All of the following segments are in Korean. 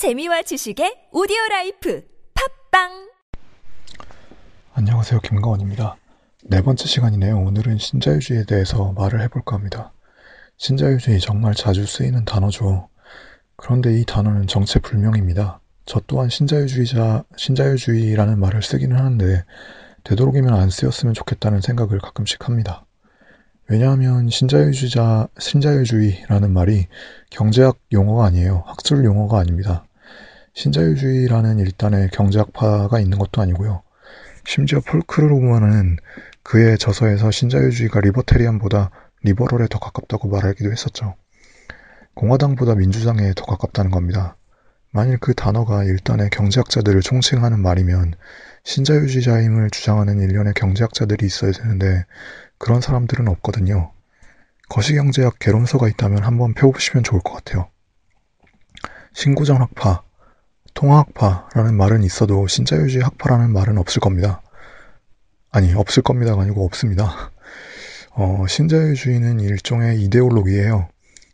재미와 지식의 오디오 라이프 팟빵 안녕하세요. 김가원입니다. 네 번째 시간이네요. 오늘은 신자유주의에 대해서 말을 해볼까 합니다. 신자유주의 정말 자주 쓰이는 단어죠. 그런데 이 단어는 정체불명입니다. 저 또한 신자유주의자, 신자유주의라는 말을 쓰기는 하는데 되도록이면 안 쓰였으면 좋겠다는 생각을 가끔씩 합니다. 왜냐하면 신자유주의자, 신자유주의라는 말이 경제학 용어가 아니에요. 학술 용어가 아닙니다. 신자유주의라는 일단의 경제학파가 있는 것도 아니고요. 심지어 폴크루먼은 그의 저서에서 신자유주의가 리버테리안보다 리버럴에 더 가깝다고 말하기도 했었죠. 공화당보다 민주당에 더 가깝다는 겁니다. 만일 그 단어가 일단의 경제학자들을 총칭하는 말이면 신자유주의자임을 주장하는 일련의 경제학자들이 있어야 되는데 그런 사람들은 없거든요. 거시경제학 개론서가 있다면 한번 펴보시면 좋을 것 같아요. 신구전학파, 통학파라는 말은 있어도 신자유주의 학파라는 말은 없을 겁니다. 아니, 없을 겁니다가 아니고 없습니다. 어, 신자유주의는 일종의 이데올로기예요.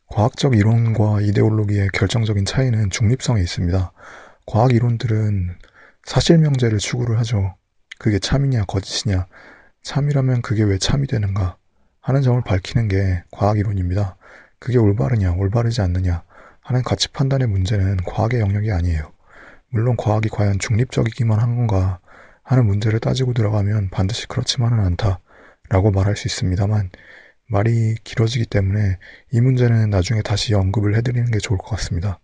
과학적 이론과 이데올로기의 결정적인 차이는 중립성에 있습니다. 과학 이론들은 사실 명제를 추구를 하죠. 그게 참이냐 거짓이냐, 참이라면 그게 왜 참이 되는가 하는 점을 밝히는 게 과학 이론입니다. 그게 올바르냐, 올바르지 않느냐 하는 가치 판단의 문제는 과학의 영역이 아니에요. 물론 과학이 과연 중립적이기만 한 건가 하는 문제를 따지고 들어가면 반드시 그렇지만은 않다 라고 말할 수 있습니다만 말이 길어지기 때문에 이 문제는 나중에 다시 언급을 해드리는 게 좋을 것 같습니다.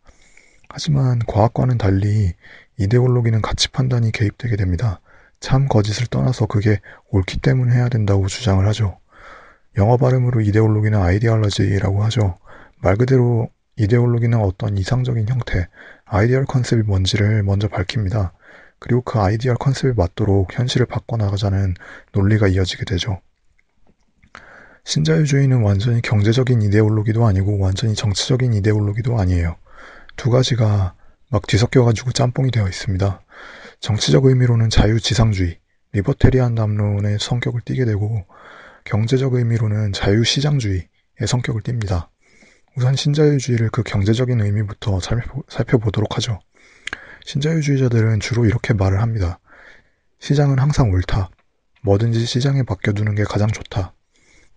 하지만 과학과는 달리 이데올로기는 가치 판단이 개입되게 됩니다. 참 거짓을 떠나서 그게 옳기 때문에 해야 된다고 주장을 하죠. 영어 발음으로 이데올로기는 ideology라고 하죠. 말 그대로 이데올로기는 어떤 이상적인 형태, ideal concept이 뭔지를 먼저 밝힙니다. 그리고 그 ideal concept에 맞도록 현실을 바꿔나가자는 논리가 이어지게 되죠. 신자유주의는 완전히 경제적인 이데올로기도 아니고 완전히 정치적인 이데올로기도 아니에요. 두 가지가 막 뒤섞여가지고 짬뽕이 되어 있습니다. 정치적 의미로는 자유지상주의, 리버테리안 담론의 성격을 띠게 되고 경제적 의미로는 자유시장주의의 성격을 띱니다. 우선 신자유주의를 그 경제적인 의미부터 살펴보도록 하죠. 신자유주의자들은 주로 이렇게 말을 합니다. 시장은 항상 옳다. 뭐든지 시장에 맡겨두는 게 가장 좋다.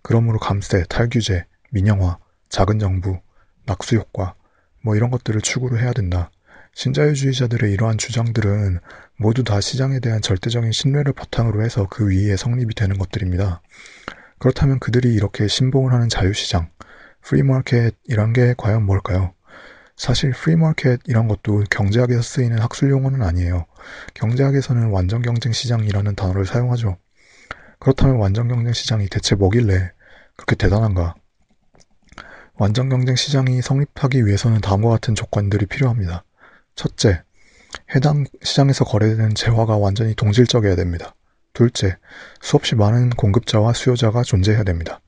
그러므로 감세, 탈규제, 민영화, 작은 정부, 낙수 효과, 뭐 이런 것들을 추구를 해야 된다. 신자유주의자들의 이러한 주장들은 모두 다 시장에 대한 절대적인 신뢰를 바탕으로 해서 그 위에 성립이 되는 것들입니다. 그렇다면 그들이 이렇게 신봉을 하는 자유시장, free market이란 게 과연 뭘까요? 사실 free market이란 것도 경제학에서 쓰이는 학술 용어는 아니에요. 경제학에서는 완전 경쟁 시장이라는 단어를 사용하죠. 그렇다면 완전 경쟁 시장이 대체 뭐길래 그렇게 대단한가? 완전 경쟁 시장이 성립하기 위해서는 다음과 같은 조건들이 필요합니다. 첫째, 해당 시장에서 거래되는 재화가 완전히 동질적이어야 됩니다. 둘째, 수없이 많은 공급자와 수요자가 존재해야 됩니다.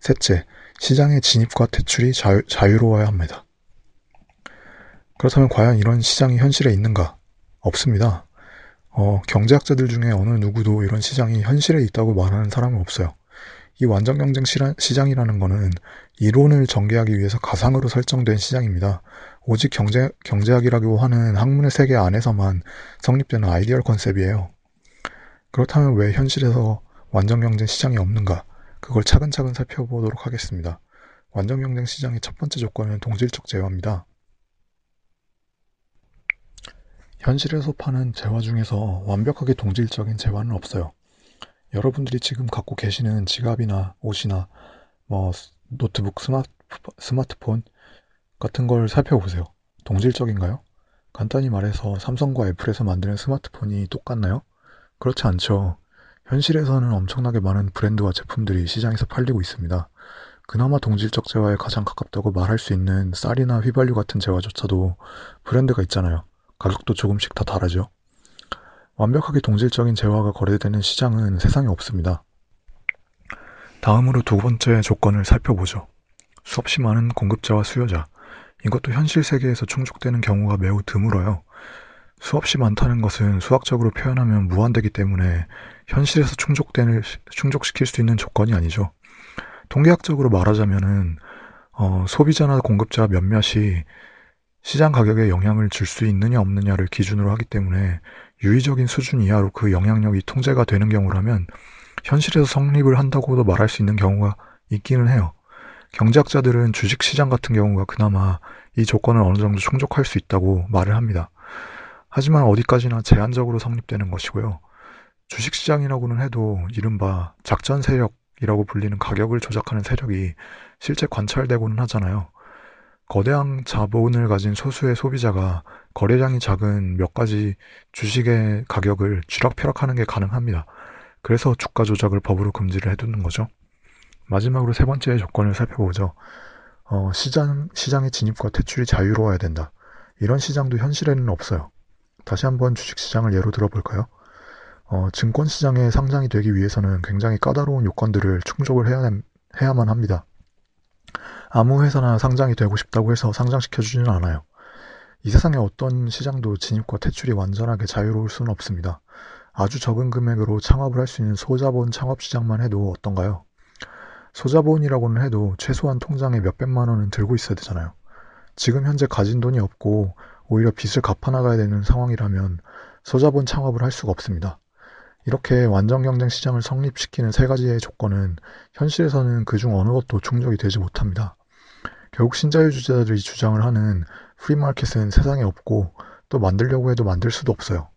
셋째, 시장의 진입과 퇴출이 자유, 자유로워야 합니다. 그렇다면 과연 이런 시장이 현실에 있는가? 없습니다. 어, 경제학자들 중에 어느 누구도 이런 시장이 현실에 있다고 말하는 사람은 없어요. 이 완전 경쟁 시장이라는 거는 이론을 전개하기 위해서 가상으로 설정된 시장입니다. 오직 경제, 경제학이라고 하는 학문의 세계 안에서만 성립되는 ideal concept이에요. 그렇다면 왜 현실에서 완전 경쟁 시장이 없는가? 그걸 차근차근 살펴보도록 하겠습니다. 완전 경쟁 시장의 첫 번째 조건은 동질적 재화입니다. 현실에서 파는 재화 중에서 완벽하게 동질적인 재화는 없어요. 여러분들이 지금 갖고 계시는 지갑이나 옷이나 뭐 노트북, 스마트, 스마트폰 같은 걸 살펴보세요. 동질적인가요? 간단히 말해서 삼성과 애플에서 만드는 스마트폰이 똑같나요? 그렇지 않죠. 현실에서는 엄청나게 많은 브랜드와 제품들이 시장에서 팔리고 있습니다. 그나마 동질적 재화에 가장 가깝다고 말할 수 있는 쌀이나 휘발유 같은 재화조차도 브랜드가 있잖아요. 가격도 조금씩 다 다르죠. 완벽하게 동질적인 재화가 거래되는 시장은 세상에 없습니다. 다음으로 두 번째 조건을 살펴보죠. 수없이 많은 공급자와 수요자. 이것도 현실 세계에서 충족되는 경우가 매우 드물어요. 수없이 많다는 것은 수학적으로 표현하면 무한되기 때문에 현실에서 충족되는, 충족시킬 수 있는 조건이 아니죠. 통계학적으로 말하자면은, 어, 소비자나 공급자 몇몇이 시장 가격에 영향을 줄 수 있느냐 없느냐를 기준으로 하기 때문에 유의적인 수준 이하로 그 영향력이 통제가 되는 경우라면 현실에서 성립을 한다고도 말할 수 있는 경우가 있기는 해요. 경제학자들은 주식시장 같은 경우가 그나마 이 조건을 어느 정도 충족할 수 있다고 말을 합니다. 하지만 어디까지나 제한적으로 성립되는 것이고요. 주식시장이라고는 해도 이른바 작전 세력이라고 불리는 가격을 조작하는 세력이 실제 관찰되고는 하잖아요. 거대한 자본을 가진 소수의 소비자가 거래량이 작은 몇 가지 주식의 가격을 쥐락펴락하는 게 가능합니다. 그래서 주가 조작을 법으로 금지를 해두는 거죠. 마지막으로 세 번째 조건을 살펴보죠. 어, 시장, 시장의 진입과 퇴출이 자유로워야 된다. 이런 시장도 현실에는 없어요. 다시 한번 주식시장을 예로 들어볼까요? 어, 증권 시장에 상장이 되기 위해서는 굉장히 까다로운 요건들을 충족을 해야, 해야만 합니다. 아무 회사나 상장이 되고 싶다고 해서 상장시켜주지는 않아요. 이 세상에 어떤 시장도 진입과 퇴출이 완전하게 자유로울 수는 없습니다. 아주 적은 금액으로 창업을 할 수 있는 소자본 창업 시장만 해도 어떤가요? 소자본이라고는 해도 최소한 통장에 몇백만 원은 들고 있어야 되잖아요. 지금 현재 가진 돈이 없고 오히려 빚을 갚아나가야 되는 상황이라면 소자본 창업을 할 수가 없습니다. 이렇게 완전 경쟁 시장을 성립시키는 세 가지의 조건은 현실에서는 그중 어느 것도 충족이 되지 못합니다. 결국 신자유주의자들이 주장을 하는 프리마켓은 세상에 없고 또 만들려고 해도 만들 수도 없어요.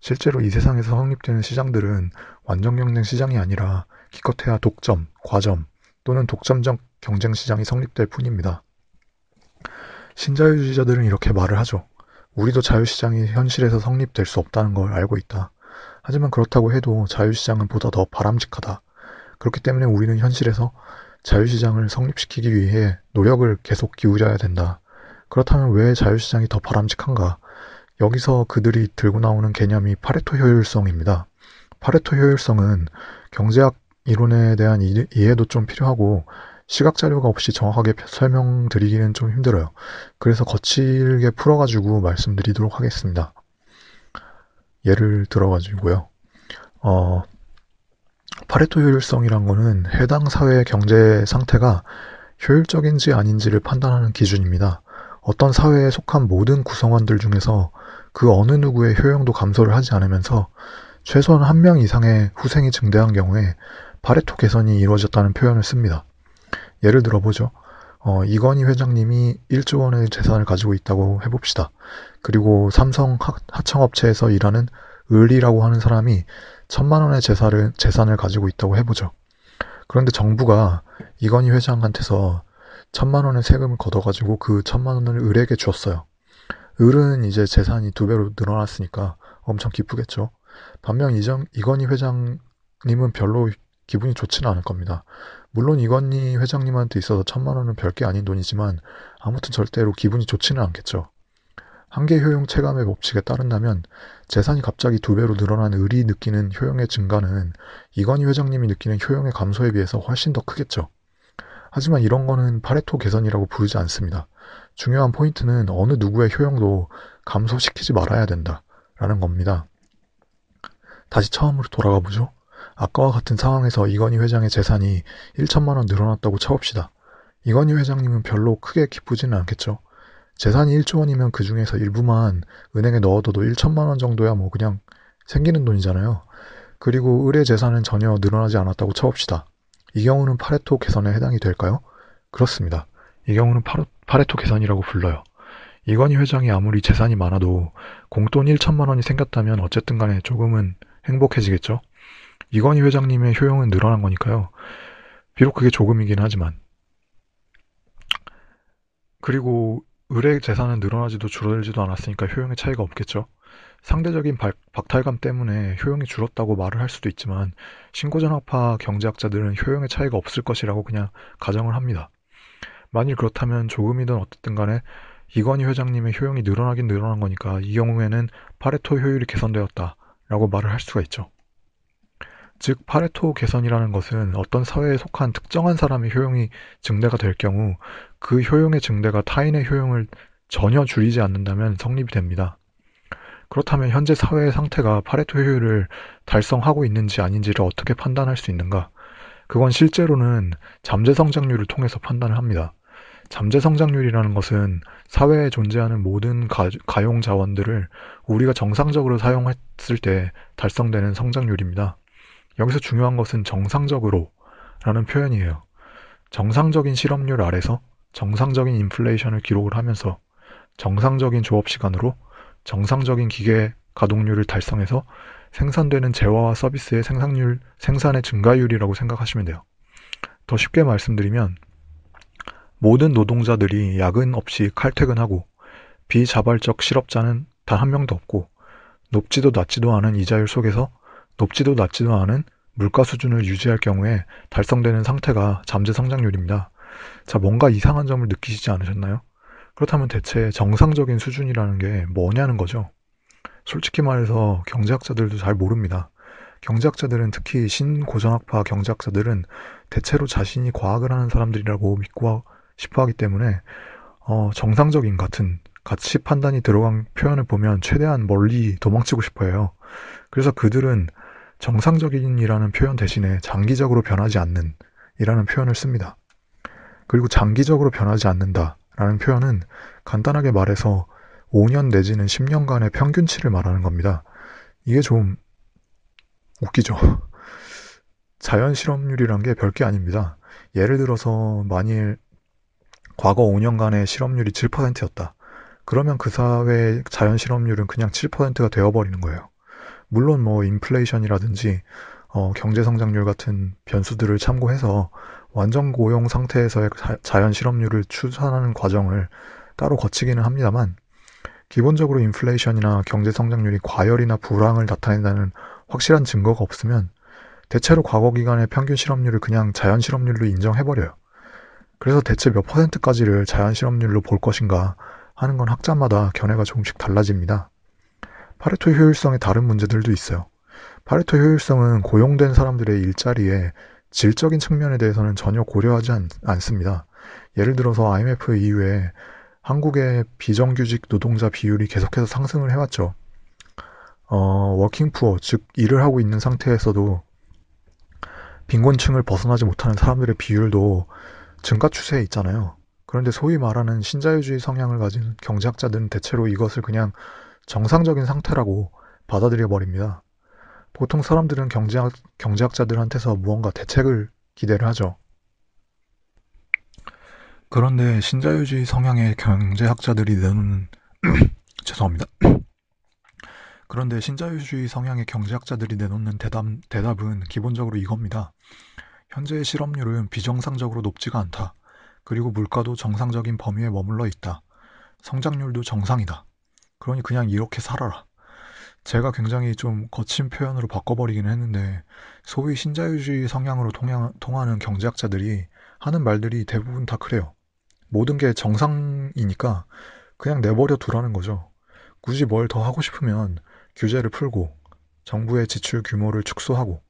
실제로 이 세상에서 성립되는 시장들은 완전 경쟁 시장이 아니라 기껏해야 독점, 과점 또는 독점적 경쟁 시장이 성립될 뿐입니다. 신자유주의자들은 이렇게 말을 하죠. 우리도 자유시장이 현실에서 성립될 수 없다는 걸 알고 있다. 하지만 그렇다고 해도 자유시장은 보다 더 바람직하다. 그렇기 때문에 우리는 현실에서 자유시장을 성립시키기 위해 노력을 계속 기울여야 된다. 그렇다면 왜 자유시장이 더 바람직한가? 여기서 그들이 들고 나오는 개념이 파레토 효율성입니다. 파레토 효율성은 경제학 이론에 대한 이해도 좀 필요하고 시각 자료가 없이 정확하게 설명드리기는 좀 힘들어요. 그래서 거칠게 풀어가지고 말씀드리도록 하겠습니다. 예를 들어가지고요. 어, 파레토 효율성이란 거는 해당 사회의 경제 상태가 효율적인지 아닌지를 판단하는 기준입니다. 어떤 사회에 속한 모든 구성원들 중에서 그 어느 누구의 효용도 감소를 하지 않으면서 최소한 한 명 이상의 후생이 증대한 경우에 파레토 개선이 이루어졌다는 표현을 씁니다. 예를 들어보죠. 어, 이건희 회장님이 1조 원의 재산을 가지고 있다고 해봅시다. 그리고 삼성 하청업체에서 일하는 을이라고 하는 사람이 천만 원의 재산을, 재산을 가지고 있다고 해보죠. 그런데 정부가 이건희 회장한테서 천만 원의 세금을 걷어가지고 그 천만 원을 을에게 주었어요. 을은 이제 재산이 두 배로 늘어났으니까 엄청 기쁘겠죠. 반면 이정, 이건희 회장님은 별로 기분이 좋지는 않을 겁니다. 물론 이건희 회장님한테 있어서 천만 원은 별게 아닌 돈이지만 아무튼 절대로 기분이 좋지는 않겠죠. 한계 효용 체감의 법칙에 따른다면 재산이 갑자기 두 배로 늘어난 을이 느끼는 효용의 증가는 이건희 회장님이 느끼는 효용의 감소에 비해서 훨씬 더 크겠죠. 하지만 이런 거는 파레토 개선이라고 부르지 않습니다. 중요한 포인트는 어느 누구의 효용도 감소시키지 말아야 된다. 라는 겁니다. 다시 처음으로 돌아가 보죠. 아까와 같은 상황에서 이건희 회장의 재산이 1천만 원 늘어났다고 쳐봅시다. 이건희 회장님은 별로 크게 기쁘지는 않겠죠. 재산이 1조 원이면 그 중에서 일부만 은행에 넣어둬도 1천만 원 정도야 뭐 그냥 생기는 돈이잖아요. 그리고 을의 재산은 전혀 늘어나지 않았다고 쳐봅시다. 이 경우는 파레토 개선에 해당이 될까요? 그렇습니다. 이 경우는 파로, 파레토 개선이라고 불러요. 이건희 회장이 아무리 재산이 많아도 공돈 1천만 원이 생겼다면 어쨌든 간에 조금은 행복해지겠죠? 이건희 회장님의 효용은 늘어난 거니까요. 비록 그게 조금이긴 하지만. 그리고 을의 재산은 늘어나지도 줄어들지도 않았으니까 효용의 차이가 없겠죠. 상대적인 박, 박탈감 때문에 효용이 줄었다고 말을 할 수도 있지만 신고전학파 경제학자들은 효용의 차이가 없을 것이라고 그냥 가정을 합니다. 만일 그렇다면 조금이든 어쨌든 간에 이건희 회장님의 효용이 늘어나긴 늘어난 거니까 이 경우에는 파레토 효율이 개선되었다 라고 말을 할 수가 있죠. 즉 파레토 개선이라는 것은 어떤 사회에 속한 특정한 사람의 효용이 증대가 될 경우 그 효용의 증대가 타인의 효용을 전혀 줄이지 않는다면 성립이 됩니다. 그렇다면 현재 사회의 상태가 파레토 효율을 달성하고 있는지 아닌지를 어떻게 판단할 수 있는가? 그건 실제로는 잠재 성장률을 통해서 판단을 합니다. 잠재 성장률이라는 것은 사회에 존재하는 모든 가, 가용 자원들을 우리가 정상적으로 사용했을 때 달성되는 성장률입니다. 여기서 중요한 것은 정상적으로 라는 표현이에요. 정상적인 실업률 아래서 정상적인 인플레이션을 기록을 하면서 정상적인 조업 시간으로 정상적인 기계 가동률을 달성해서 생산되는 재화와 서비스의 생산률, 생산의 증가율이라고 생각하시면 돼요. 더 쉽게 말씀드리면 모든 노동자들이 야근 없이 칼퇴근하고 비자발적 실업자는 단 한 명도 없고 높지도 낮지도 않은 이자율 속에서 높지도 낮지도 않은 물가 수준을 유지할 경우에 달성되는 상태가 잠재 성장률입니다. 자, 뭔가 이상한 점을 느끼시지 않으셨나요? 그렇다면 대체 정상적인 수준이라는 게 뭐냐는 거죠. 솔직히 말해서 경제학자들도 잘 모릅니다. 경제학자들은 특히 신고전학파 경제학자들은 대체로 자신이 과학을 하는 사람들이라고 믿고 싶어 하기 때문에 어, 정상적인 같은 가치 판단이 들어간 표현을 보면 최대한 멀리 도망치고 싶어 해요. 그래서 그들은 정상적인이라는 표현 대신에 장기적으로 변하지 않는 이라는 표현을 씁니다. 그리고 장기적으로 변하지 않는다 라는 표현은 간단하게 말해서 5년 내지는 10년간의 평균치를 말하는 겁니다. 이게 좀 웃기죠. 자연 실업률이란 게 별게 아닙니다. 예를 들어서 만일 과거 5년간의 실업률이 7%였다. 그러면 그 사회의 자연 실업률은 그냥 7%가 되어버리는 거예요. 물론 뭐 인플레이션이라든지 어, 경제 성장률 같은 변수들을 참고해서 완전 고용 상태에서의 자연 실업률을 추산하는 과정을 따로 거치기는 합니다만 기본적으로 인플레이션이나 경제 성장률이 과열이나 불황을 나타낸다는 확실한 증거가 없으면 대체로 과거 기간의 평균 실업률을 그냥 자연 실업률로 인정해버려요. 그래서 대체 몇 퍼센트까지를 자연 실업률로 볼 것인가 하는 건 학자마다 견해가 조금씩 달라집니다. 파레토 효율성의 다른 문제들도 있어요. 파레토 효율성은 고용된 사람들의 일자리에 질적인 측면에 대해서는 전혀 고려하지 않, 않습니다. 예를 들어서 IMF 이후에 한국의 비정규직 노동자 비율이 계속해서 상승을 해왔죠. 어, working poor, 즉 일을 하고 있는 상태에서도 빈곤층을 벗어나지 못하는 사람들의 비율도 증가 추세에 있잖아요. 그런데 소위 말하는 신자유주의 성향을 가진 경제학자들은 대체로 이것을 그냥 정상적인 상태라고 받아들여 버립니다. 보통 사람들은 경제학, 경제학자들한테서 무언가 대책을 기대를 하죠. 그런데 신자유주의 성향의 경제학자들이 내놓는 죄송합니다. 그런데 신자유주의 성향의 경제학자들이 내놓는 대답, 대답은 기본적으로 이겁니다. 현재의 실업률은 비정상적으로 높지가 않다. 그리고 물가도 정상적인 범위에 머물러 있다. 성장률도 정상이다. 그러니 그냥 이렇게 살아라. 제가 굉장히 좀 거친 표현으로 바꿔버리기는 했는데 소위 신자유주의 성향으로 통하, 통하는 경제학자들이 하는 말들이 대부분 다 그래요. 모든 게 정상이니까 그냥 내버려 두라는 거죠. 굳이 뭘 더 하고 싶으면 규제를 풀고 정부의 지출 규모를 축소하고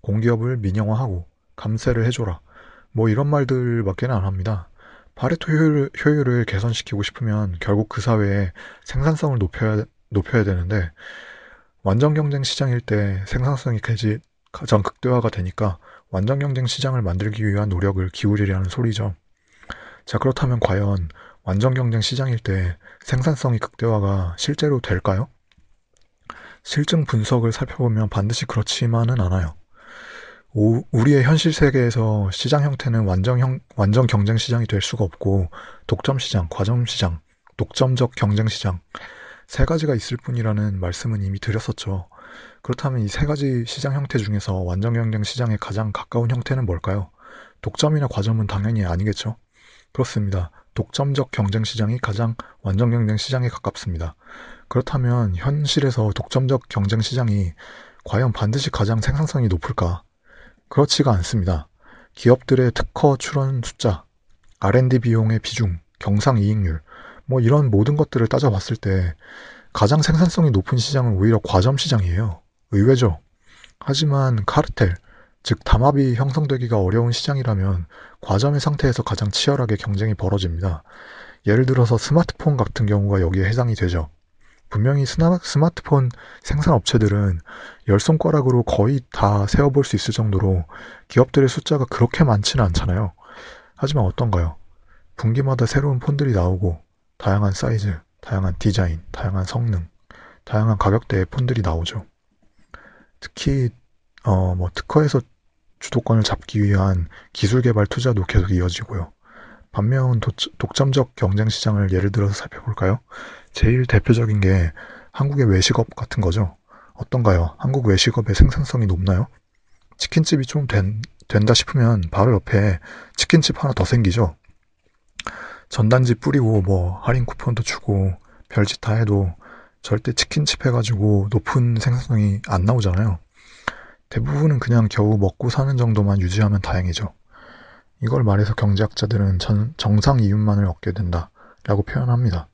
공기업을 민영화하고 감세를 해줘라. 뭐 이런 말들밖에는 안 합니다. 파레토 효율, 효율을 개선시키고 싶으면 결국 그 사회에 생산성을 높여야, 높여야 되는데 완전 경쟁 시장일 때 생산성이 가장 극대화가 되니까 완전 경쟁 시장을 만들기 위한 노력을 기울이려는 소리죠. 자, 그렇다면 과연 완전 경쟁 시장일 때 생산성이 극대화가 실제로 될까요? 실증 분석을 살펴보면 반드시 그렇지만은 않아요. 오, 우리의 현실 세계에서 시장 형태는 완전 형, 완전 경쟁 시장이 될 수가 없고 독점 시장, 과점 시장, 독점적 경쟁 시장 세 가지가 있을 뿐이라는 말씀은 이미 드렸었죠. 그렇다면 이 세 가지 시장 형태 중에서 완전 경쟁 시장에 가장 가까운 형태는 뭘까요? 독점이나 과점은 당연히 아니겠죠. 그렇습니다. 독점적 경쟁 시장이 가장 완전 경쟁 시장에 가깝습니다. 그렇다면 현실에서 독점적 경쟁 시장이 과연 반드시 가장 생산성이 높을까? 그렇지가 않습니다. 기업들의 특허 출원 숫자, R&D 비용의 비중, 경상 이익률, 뭐 이런 모든 것들을 따져봤을 때 가장 생산성이 높은 시장은 오히려 과점 시장이에요. 의외죠. 하지만 카르텔, 즉 담합이 형성되기가 어려운 시장이라면 과점의 상태에서 가장 치열하게 경쟁이 벌어집니다. 예를 들어서 스마트폰 같은 경우가 여기에 해당이 되죠. 분명히 스마트폰 생산 업체들은 열 손가락으로 거의 다 세어볼 수 있을 정도로 기업들의 숫자가 그렇게 많지는 않잖아요. 하지만 어떤가요? 분기마다 새로운 폰들이 나오고 다양한 사이즈, 다양한 디자인, 다양한 성능, 다양한 가격대의 폰들이 나오죠. 특히 어, 뭐 특허에서 주도권을 잡기 위한 기술 개발 투자도 계속 이어지고요. 반면 독점적 경쟁 시장을 예를 들어서 살펴볼까요? 제일 대표적인 게 한국의 외식업 같은 거죠. 어떤가요? 한국 외식업의 생산성이 높나요? 치킨집이 좀 된, 된다 싶으면 바로 옆에 치킨집 하나 더 생기죠. 전단지 뿌리고 뭐 할인 쿠폰도 주고 별짓 다 해도 절대 치킨집 해가지고 높은 생산성이 안 나오잖아요. 대부분은 그냥 겨우 먹고 사는 정도만 유지하면 다행이죠. 이걸 말해서 경제학자들은 전, 정상 이윤만을 얻게 된다 라고 표현합니다.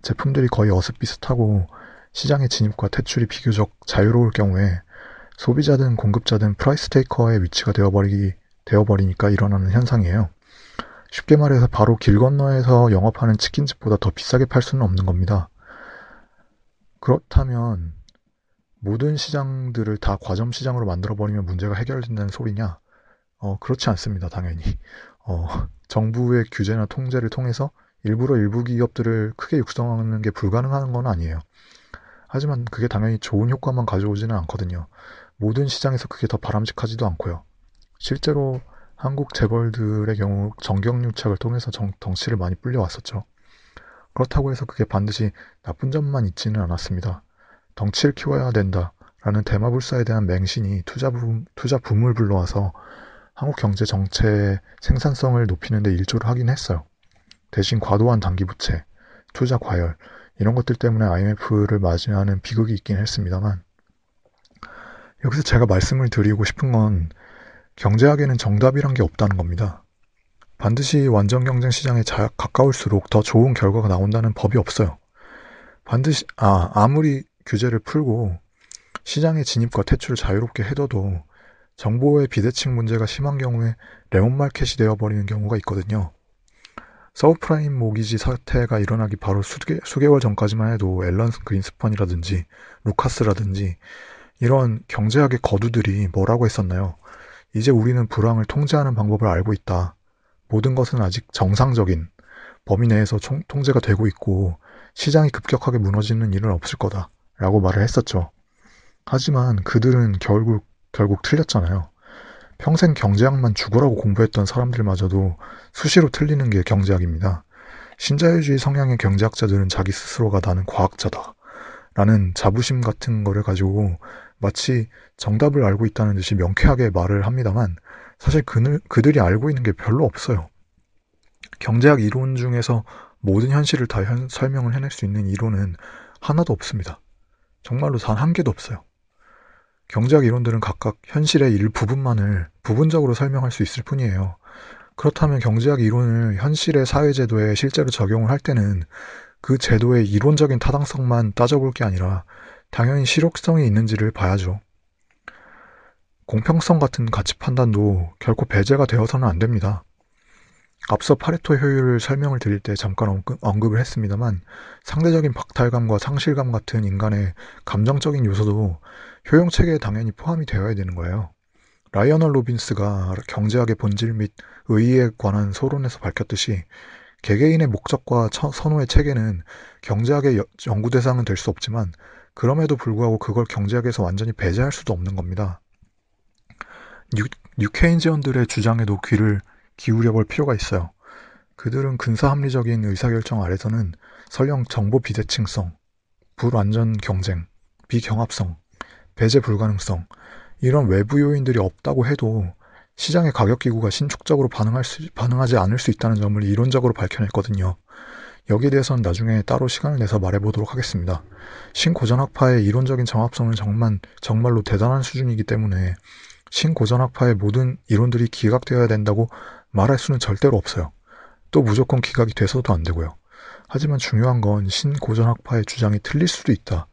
제품들이 거의 어슷비슷하고 시장의 진입과 퇴출이 비교적 자유로울 경우에 소비자든 공급자든 price taker의 위치가 되어버리기, 되어버리니까 일어나는 현상이에요. 쉽게 말해서 바로 길 건너에서 영업하는 치킨집보다 더 비싸게 팔 수는 없는 겁니다. 그렇다면 모든 시장들을 다 과점 시장으로 만들어버리면 문제가 해결된다는 소리냐? 어, 그렇지 않습니다, 당연히. 어, 정부의 규제나 통제를 통해서 일부러 일부 기업들을 크게 육성하는 게 불가능한 건 아니에요. 하지만 그게 당연히 좋은 효과만 가져오지는 않거든요. 모든 시장에서 그게 더 바람직하지도 않고요. 실제로 한국 재벌들의 경우 정경유착을 통해서 정, 덩치를 많이 불려왔었죠. 그렇다고 해서 그게 반드시 나쁜 점만 있지는 않았습니다. 덩치를 키워야 된다라는 대마불사에 대한 맹신이 투자 붐, 투자 붐을 불러와서 한국 경제 정체의 생산성을 높이는 데 일조를 하긴 했어요. 대신 과도한 단기 부채, 투자 과열, 이런 것들 때문에 IMF를 맞이하는 비극이 있긴 했습니다만, 여기서 제가 말씀을 드리고 싶은 건 경제학에는 정답이란 게 없다는 겁니다. 반드시 완전 경쟁 시장에 자, 가까울수록 더 좋은 결과가 나온다는 법이 없어요. 반드시, 아, 아무리 규제를 풀고 시장의 진입과 퇴출을 자유롭게 해둬도 정보의 비대칭 문제가 심한 경우에 lemon market이 되어버리는 경우가 있거든요. 서브프라임 모기지 사태가 일어나기 바로 수개, 수개월 전까지만 해도 앨런 그린스펀이라든지 루카스라든지 이런 경제학의 거두들이 뭐라고 했었나요? 이제 우리는 불황을 통제하는 방법을 알고 있다. 모든 것은 아직 정상적인 범위 내에서 총, 통제가 되고 있고 시장이 급격하게 무너지는 일은 없을 거다. 라고 말을 했었죠. 하지만 그들은 결국, 결국 틀렸잖아요. 평생 경제학만 죽으라고 공부했던 사람들마저도 수시로 틀리는 게 경제학입니다. 신자유주의 성향의 경제학자들은 자기 스스로가 나는 과학자다. 라는 자부심 같은 거를 가지고 마치 정답을 알고 있다는 듯이 명쾌하게 말을 합니다만 사실 그들, 그들이 알고 있는 게 별로 없어요. 경제학 이론 중에서 모든 현실을 다 현, 설명을 해낼 수 있는 이론은 하나도 없습니다. 정말로 단 한 개도 없어요. 경제학 이론들은 각각 현실의 일 부분만을 부분적으로 설명할 수 있을 뿐이에요. 그렇다면 경제학 이론을 현실의 사회제도에 실제로 적용을 할 때는 그 제도의 이론적인 타당성만 따져볼 게 아니라 당연히 실효성이 있는지를 봐야죠. 공평성 같은 가치 판단도 결코 배제가 되어서는 안 됩니다. 앞서 파레토 효율을 설명을 드릴 때 잠깐 언급, 을 했습니다만 상대적인 박탈감과 상실감 같은 인간의 감정적인 요소도 효용 체계에 당연히 포함이 되어야 되는 거예요. 라이어널 로빈스가 경제학의 본질 및 의의에 관한 소론에서 밝혔듯이 개개인의 목적과 선호의 체계는 경제학의 연구 대상은 될 수 없지만 그럼에도 불구하고 그걸 경제학에서 완전히 배제할 수도 없는 겁니다. New, New Keynesian들의 주장에도 귀를 기울여 볼 필요가 있어요. 그들은 근사합리적인 의사결정 아래서는 설령 정보 비대칭성, 불완전 경쟁, 비경합성, 배제 불가능성, 이런 외부 요인들이 없다고 해도 시장의 가격 기구가 신축적으로 반응할 수, 반응하지 않을 수 있다는 점을 이론적으로 밝혀냈거든요. 여기에 대해서는 나중에 따로 시간을 내서 말해보도록 하겠습니다. 신고전학파의 이론적인 정합성은 정말, 정말로 대단한 수준이기 때문에 신고전학파의 모든 이론들이 기각되어야 된다고 말할 수는 절대로 없어요. 또 무조건 기각이 돼서도 안 되고요. 하지만 중요한 건 신고전학파의 주장이 틀릴 수도 있다.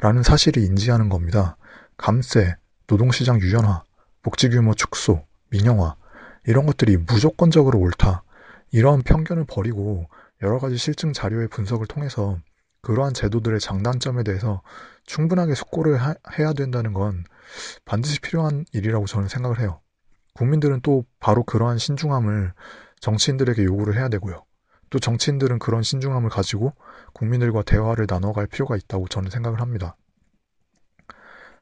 라는 사실을 인지하는 겁니다. 감세, 노동시장 유연화, 복지규모 축소, 민영화, 이런 것들이 무조건적으로 옳다. 이런 편견을 버리고 여러 가지 실증 자료의 분석을 통해서 그러한 제도들의 장단점에 대해서 충분하게 숙고를 하, 해야 된다는 건 반드시 필요한 일이라고 저는 생각을 해요. 국민들은 또 바로 그러한 신중함을 정치인들에게 요구를 해야 되고요. 또 정치인들은 그런 신중함을 가지고 국민들과 대화를 나눠갈 필요가 있다고 저는 생각을 합니다.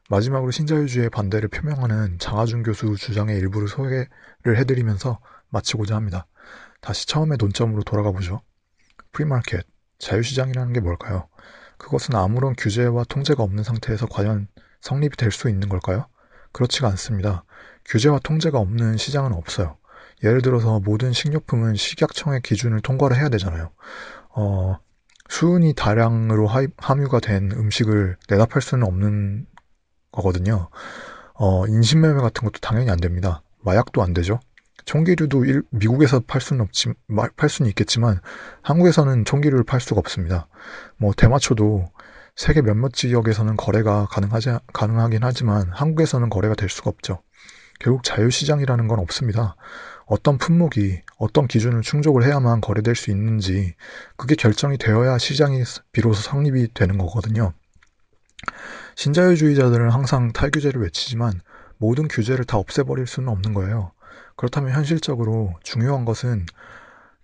마지막으로 신자유주의의 반대를 표명하는 장하준 교수 주장의 일부를 소개를 해드리면서 마치고자 합니다. 다시 처음의 논점으로 돌아가 보죠. Free market, 자유시장이라는 게 뭘까요? 그것은 아무런 규제와 통제가 없는 상태에서 과연 성립이 될 수 있는 걸까요? 그렇지가 않습니다. 규제와 통제가 없는 시장은 없어요. 예를 들어서 모든 식료품은 식약청의 기준을 통과를 해야 되잖아요. 어, 수은이 다량으로 함유가 된 음식을 내다 팔 수는 없는 거거든요. 어, 인신매매 같은 것도 당연히 안 됩니다. 마약도 안 되죠. 총기류도 일, 미국에서 팔 수는 없지, 팔 수는 있겠지만 한국에서는 총기류를 팔 수가 없습니다. 뭐 대마초도 세계 몇몇 지역에서는 거래가 가능하지, 가능하긴 하지만 한국에서는 거래가 될 수가 없죠. 결국 자유시장이라는 건 없습니다. 어떤 품목이 어떤 기준을 충족을 해야만 거래될 수 있는지 그게 결정이 되어야 시장이 비로소 성립이 되는 거거든요. 신자유주의자들은 항상 탈규제를 외치지만 모든 규제를 다 없애버릴 수는 없는 거예요. 그렇다면 현실적으로 중요한 것은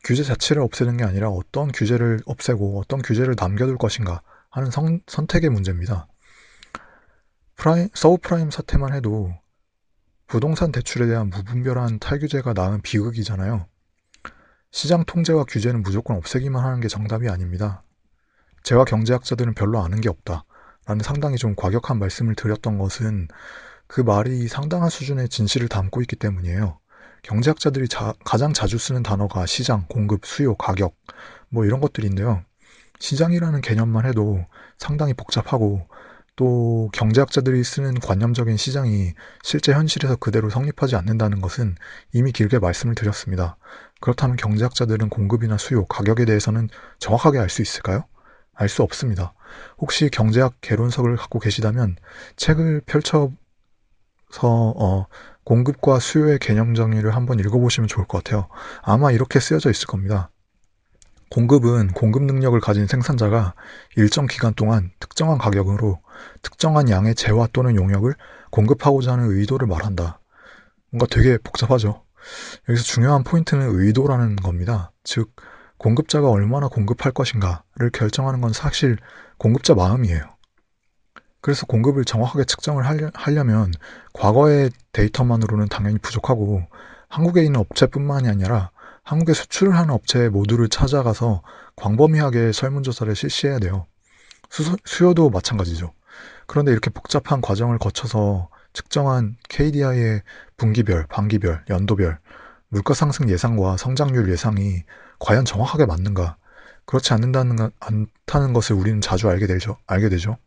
규제 자체를 없애는 게 아니라 어떤 규제를 없애고 어떤 규제를 남겨둘 것인가 하는 선, 선택의 문제입니다. 프라임, 서브프라임 사태만 해도 부동산 대출에 대한 무분별한 탈규제가 낳은 비극이잖아요. 시장 통제와 규제는 무조건 없애기만 하는 게 정답이 아닙니다. 죄와 경제학자들은 별로 아는 게 없다. 라는 상당히 좀 과격한 말씀을 드렸던 것은 그 말이 상당한 수준의 진실을 담고 있기 때문이에요. 경제학자들이 자, 가장 자주 쓰는 단어가 시장, 공급, 수요, 가격, 뭐 이런 것들인데요. 시장이라는 개념만 해도 상당히 복잡하고 또 경제학자들이 쓰는 관념적인 시장이 실제 현실에서 그대로 성립하지 않는다는 것은 이미 길게 말씀을 드렸습니다. 그렇다면 경제학자들은 공급이나 수요, 가격에 대해서는 정확하게 알 수 있을까요? 알 수 없습니다. 혹시 경제학 개론석을 갖고 계시다면 책을 펼쳐서 어, 공급과 수요의 개념 정의를 한번 읽어보시면 좋을 것 같아요. 아마 이렇게 쓰여져 있을 겁니다. 공급은 공급 능력을 가진 생산자가 일정 기간 동안 특정한 가격으로 특정한 양의 재화 또는 용역을 공급하고자 하는 의도를 말한다. 뭔가 되게 복잡하죠. 여기서 중요한 포인트는 의도라는 겁니다. 즉, 공급자가 얼마나 공급할 것인가를 결정하는 건 사실 공급자 마음이에요. 그래서 공급을 정확하게 측정을 하려, 면 과거의 데이터만으로는 당연히 부족하고 한국에 있는 업체뿐만이 아니라 한국에 수출을 하는 업체 모두를 찾아가서 광범위하게 설문조사를 실시해야 돼요. 수, 수요도 마찬가지죠. 그런데 이렇게 복잡한 과정을 거쳐서 측정한 KDI의 분기별, 반기별, 연도별, 물가 상승 예상과 성장률 예상이 과연 정확하게 맞는가? 그렇지 않는다는, 않다는 것을 우리는 자주 알게 되죠. 알게 되죠.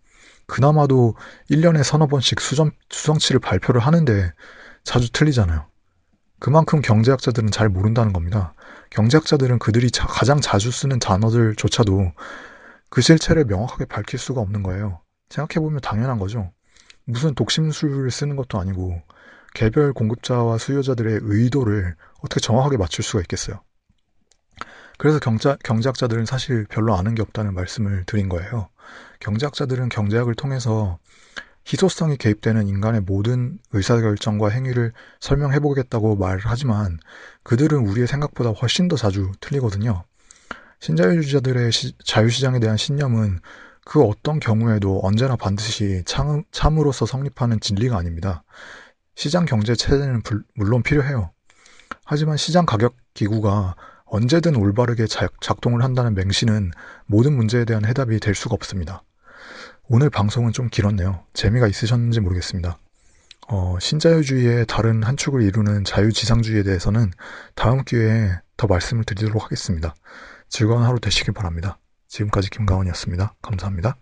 그나마도 1년에 서너 번씩 수정, 수정치를 발표를 하는데 자주 틀리잖아요. 그만큼 경제학자들은 잘 모른다는 겁니다. 경제학자들은 그들이 자, 가장 자주 쓰는 단어들조차도 그 실체를 명확하게 밝힐 수가 없는 거예요. 생각해보면 당연한 거죠. 무슨 독심술을 쓰는 것도 아니고 개별 공급자와 수요자들의 의도를 어떻게 정확하게 맞출 수가 있겠어요. 그래서 경자, 경제학자들은 사실 별로 아는 게 없다는 말씀을 드린 거예요. 경제학자들은 경제학을 통해서 희소성이 개입되는 인간의 모든 의사결정과 행위를 설명해 보겠다고 말을 하지만 그들은 우리의 생각보다 훨씬 더 자주 틀리거든요. 신자유주의자들의 시, 자유시장에 대한 신념은 그 어떤 경우에도 언제나 반드시 참, 참으로서 성립하는 진리가 아닙니다. 시장 경제 체제는 불, 물론 필요해요. 하지만 시장 가격 기구가 언제든 올바르게 작동을 한다는 맹신은 모든 문제에 대한 해답이 될 수가 없습니다. 오늘 방송은 좀 길었네요. 재미가 있으셨는지 모르겠습니다. 어, 신자유주의의 다른 한 축을 이루는 자유지상주의에 대해서는 다음 기회에 더 말씀을 드리도록 하겠습니다. 즐거운 하루 되시길 바랍니다. 지금까지 김가원이었습니다. 감사합니다.